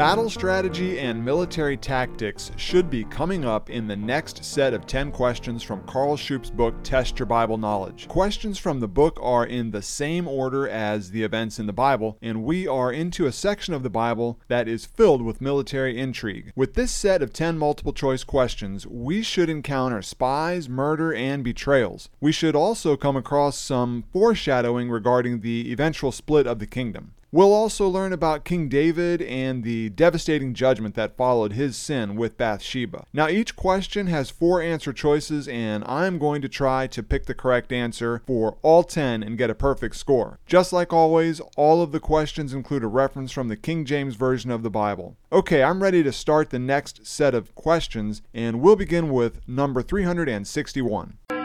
Battle strategy and military tactics should be coming up in the next set of 10 questions from Carl Shoup's book, Test Your Bible Knowledge. Questions from the book are in the same order as the events in the Bible, and we are into a section of the Bible that is filled with military intrigue. With this set of 10 multiple choice questions, we should encounter spies, murder, and betrayals. We should also come across some foreshadowing regarding the eventual split of the kingdom. We'll also learn about King David and the devastating judgment that followed his sin with Bathsheba. Now, each question has four answer choices, and I'm going to try to pick the correct answer for all 10 and get a perfect score. Just like always, all of the questions include a reference from the King James Version of the Bible. Okay, I'm ready to start the next set of questions, and we'll begin with number 361.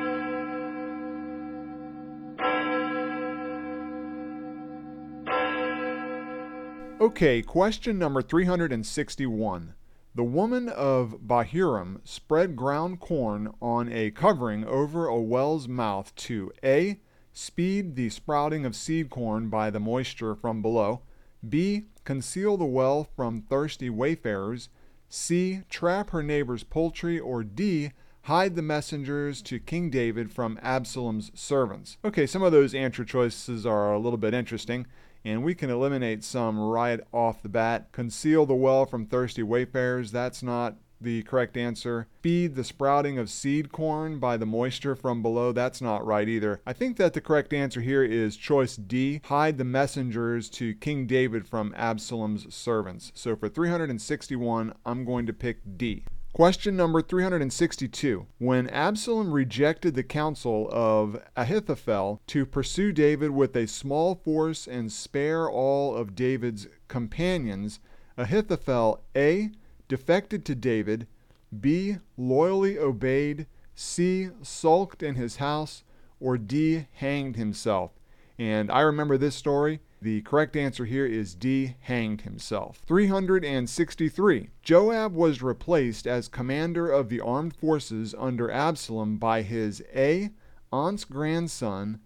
Okay, question number 361. The woman of Bahurim spread ground corn on a covering over a well's mouth to A. Speed the sprouting of seed corn by the moisture from below. B. Conceal the well from thirsty wayfarers. C. Trap her neighbor's poultry. Or D. Hide the messengers to King David from Absalom's servants. Okay, some of those answer choices are a little bit interesting and we can eliminate some right off the bat. Conceal the well from thirsty wayfarers, that's not the correct answer. Feed the sprouting of seed corn by the moisture from below. That's not right either. I think that the correct answer here is choice D. Hide the messengers to King David from Absalom's servants. So for 361, I'm going to pick D. Question number 362. When Absalom rejected the counsel of Ahithophel to pursue David with a small force and spare all of David's companions, Ahithophel A. defected to David, B. loyally obeyed, C. sulked in his house, or D. hanged himself. And I remember this story the correct answer here is D, hanged himself. 363. Joab was replaced as commander of the armed forces under Absalom by his A, aunt's grandson,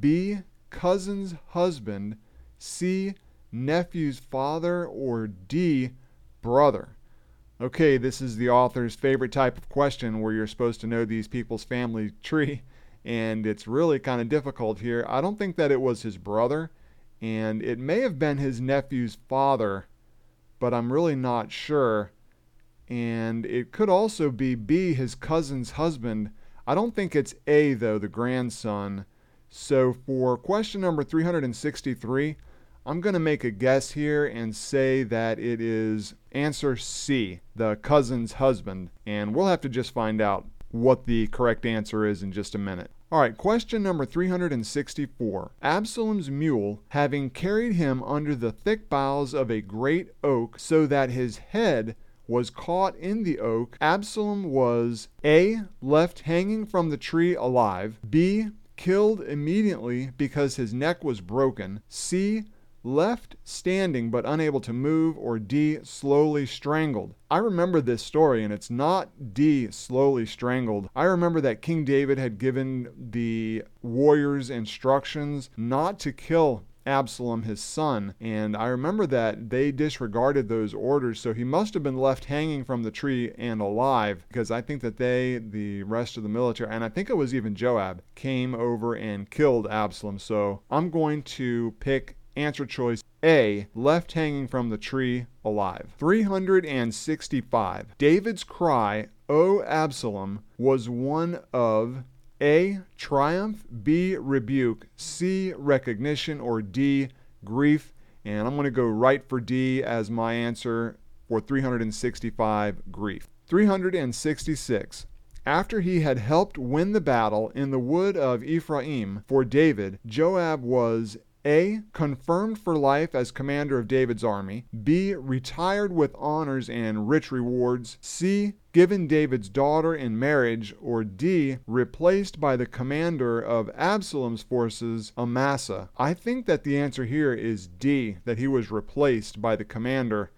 B, cousin's husband, C, nephew's father, or D, brother. Okay, this is the author's favorite type of question where you're supposed to know these people's family tree, and it's really kind of difficult here. I don't think that it was his brother and it may have been his nephew's father, but I'm really not sure. And it could also be B, his cousin's husband. I don't think it's A, though, the grandson. So for question number 363, I'm going to make a guess here and say that it is answer C, the cousin's husband. And we'll have to just find out what the correct answer is in just a minute. All right, question number 364. Absalom's mule, having carried him under the thick boughs of a great oak, so that his head was caught in the oak, Absalom was A. left hanging from the tree alive, B. killed immediately because his neck was broken, C left standing but unable to move, or D, slowly strangled. I remember this story, and it's not D, slowly strangled. I remember that King David had given the warriors instructions not to kill Absalom, his son. And I remember that they disregarded those orders, so he must have been left hanging from the tree and alive because I think that they, the rest of the military, and I think it was even Joab, came over and killed Absalom. So I'm going to pick Answer choice A, left hanging from the tree alive. 365. David's cry, O Absalom, was one of A, triumph, B, rebuke, C, recognition, or D, grief. And I'm going to go right for D as my answer for 365, grief. 366. After he had helped win the battle in the wood of Ephraim for David, Joab was a. Confirmed for life as commander of David's army. B. Retired with honors and rich rewards. C. Given David's daughter in marriage. Or D. Replaced by the commander of Absalom's forces, Amasa. I think that the answer here is D. That he was replaced by the commander.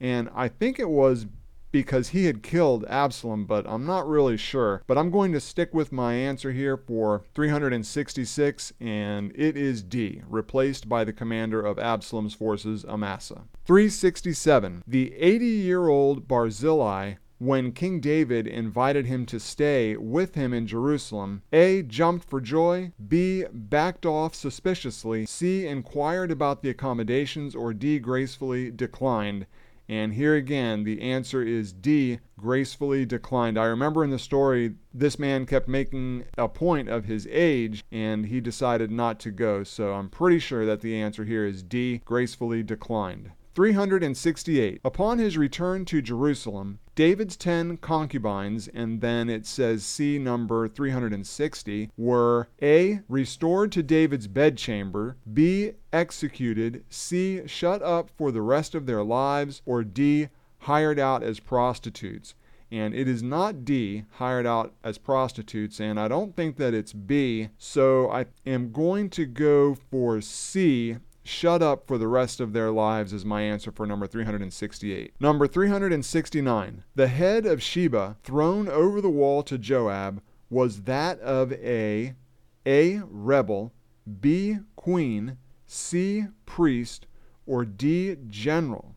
And I think it was because he had killed Absalom, but I'm not really sure. But I'm going to stick with my answer here for 366, and it is D, replaced by the commander of Absalom's forces, Amasa. 367. The 80 year old Barzillai when King David invited him to stay with him in Jerusalem, A. jumped for joy, B. backed off suspiciously, C. inquired about the accommodations, or D. gracefully declined. And here again, the answer is D, gracefully declined. I remember in the story, this man kept making a point of his age and he decided not to go. So I'm pretty sure that the answer here is D, gracefully declined. 368. Upon his return to Jerusalem, David's ten concubines, and then it says C number 360, were A. restored to David's bedchamber, B. executed, C. shut up for the rest of their lives, or D. hired out as prostitutes. And it is not D, hired out as prostitutes, and I don't think that it's B, so I am going to go for C shut up for the rest of their lives is my answer for number 368. Number 369. The head of Sheba thrown over the wall to Joab was that of a A. rebel, B. queen, C. priest, or D. general?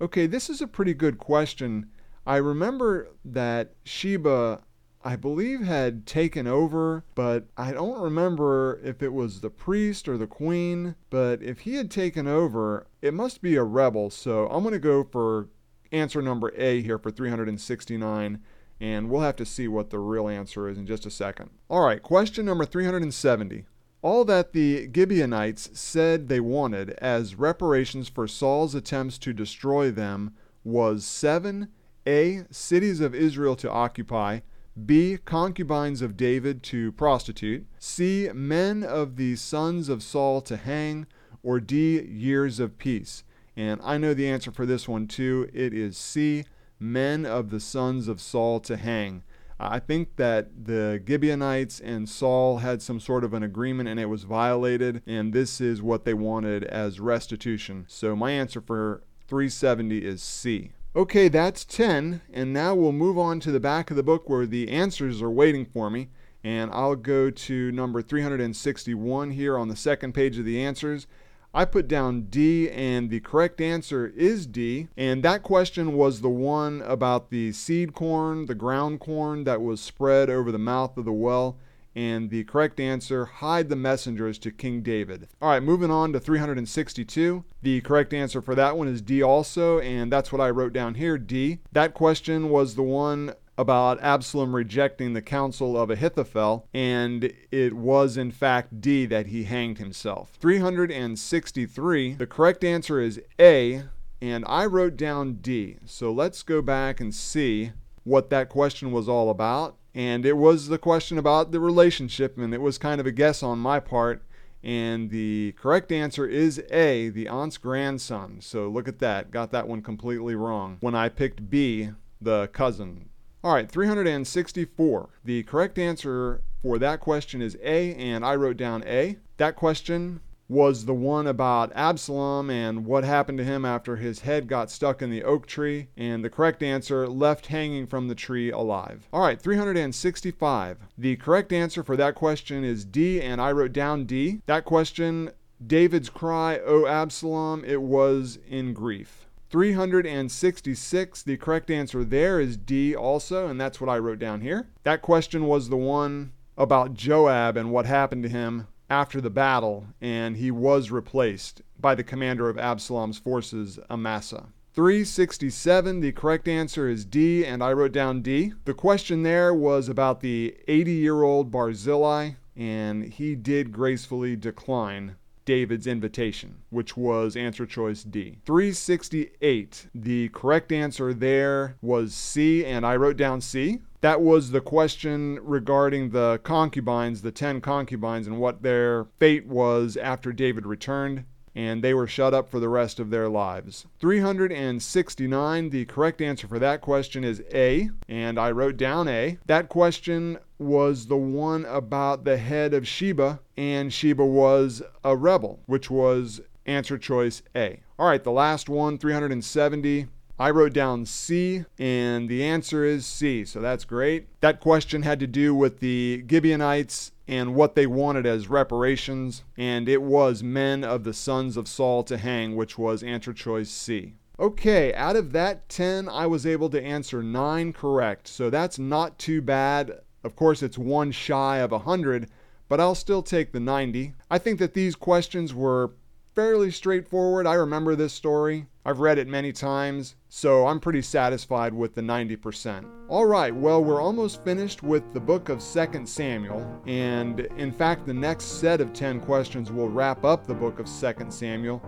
Okay, this is a pretty good question. I remember that Sheba I believe, had taken over, but I don't remember if it was the priest or the queen. But if he had taken over, it must be a rebel. So I'm going to go for answer number A here for 369 and we'll have to see what the real answer is in just a second. All right, question number 370. All that the Gibeonites said they wanted as reparations for Saul's attempts to destroy them was seven A. Cities of Israel to occupy, B. Concubines of David to prostitute. C. Men of the sons of Saul to hang. Or D. Years of peace. And I know the answer for this one too. It is C. Men of the sons of Saul to hang. I think that the Gibeonites and Saul had some sort of an agreement and it was violated, and this is what they wanted as restitution. So my answer for 370 is C. Okay, that's 10, and now we'll move on to the back of the book where the answers are waiting for me. And I'll go to number 361 here on the second page of the answers. I put down D, and the correct answer is D. And that question was the one about the seed corn, the ground corn that was spread over the mouth of the well and the correct answer hide the messengers to King David. All right, moving on to 362. The correct answer for that one is D also, and that's what I wrote down here D. That question was the one about Absalom rejecting the counsel of Ahithophel, and it was in fact D that he hanged himself. 363. The correct answer is A, and I wrote down D. So let's go back and see what that question was all about. And it was the question about the relationship, and it was kind of a guess on my part. And the correct answer is A, the aunt's grandson. So look at that. Got that one completely wrong when I picked B, the cousin. All right, 364. The correct answer for that question is A, and I wrote down A. That question was the one about Absalom and what happened to him after his head got stuck in the oak tree, and the correct answer left hanging from the tree alive. All right, 365. The correct answer for that question is D, and I wrote down D. That question, David's cry, O Absalom, it was in grief. 366. The correct answer there is D also, and that's what I wrote down here. That question was the one about Joab and what happened to him after the battle, and he was replaced by the commander of Absalom's forces, Amasa. 367, the correct answer is D, and I wrote down D. The question there was about the 80 year old Barzillai, and he did gracefully decline David's invitation, which was answer choice D. 368, the correct answer there was C, and I wrote down C. That was the question regarding the concubines, the 10 concubines, and what their fate was after David returned, and they were shut up for the rest of their lives. 369, the correct answer for that question is A, and I wrote down A. That question was the one about the head of Sheba, and Sheba was a rebel, which was answer choice A. All right, the last one, 370. I wrote down C, and the answer is C, so that's great. That question had to do with the Gibeonites and what they wanted as reparations, and it was men of the sons of Saul to hang, which was answer choice C. Okay, out of that 10, I was able to answer 9 correct, so that's not too bad. Of course, it's one shy of 100, but I'll still take the 90. I think that these questions were fairly straightforward. I remember this story. I've read it many times, so I'm pretty satisfied with the 90%. All right, well, we're almost finished with the book of 2 Samuel, and in fact, the next set of 10 questions will wrap up the book of 2 Samuel,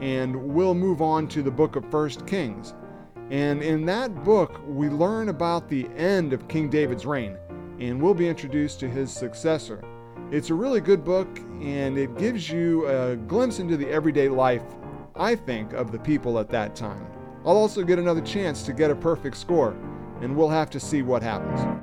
and we'll move on to the book of 1 Kings. And in that book, we learn about the end of King David's reign, and we'll be introduced to his successor. It's a really good book, and it gives you a glimpse into the everyday life, I think, of the people at that time. I'll also get another chance to get a perfect score, and we'll have to see what happens.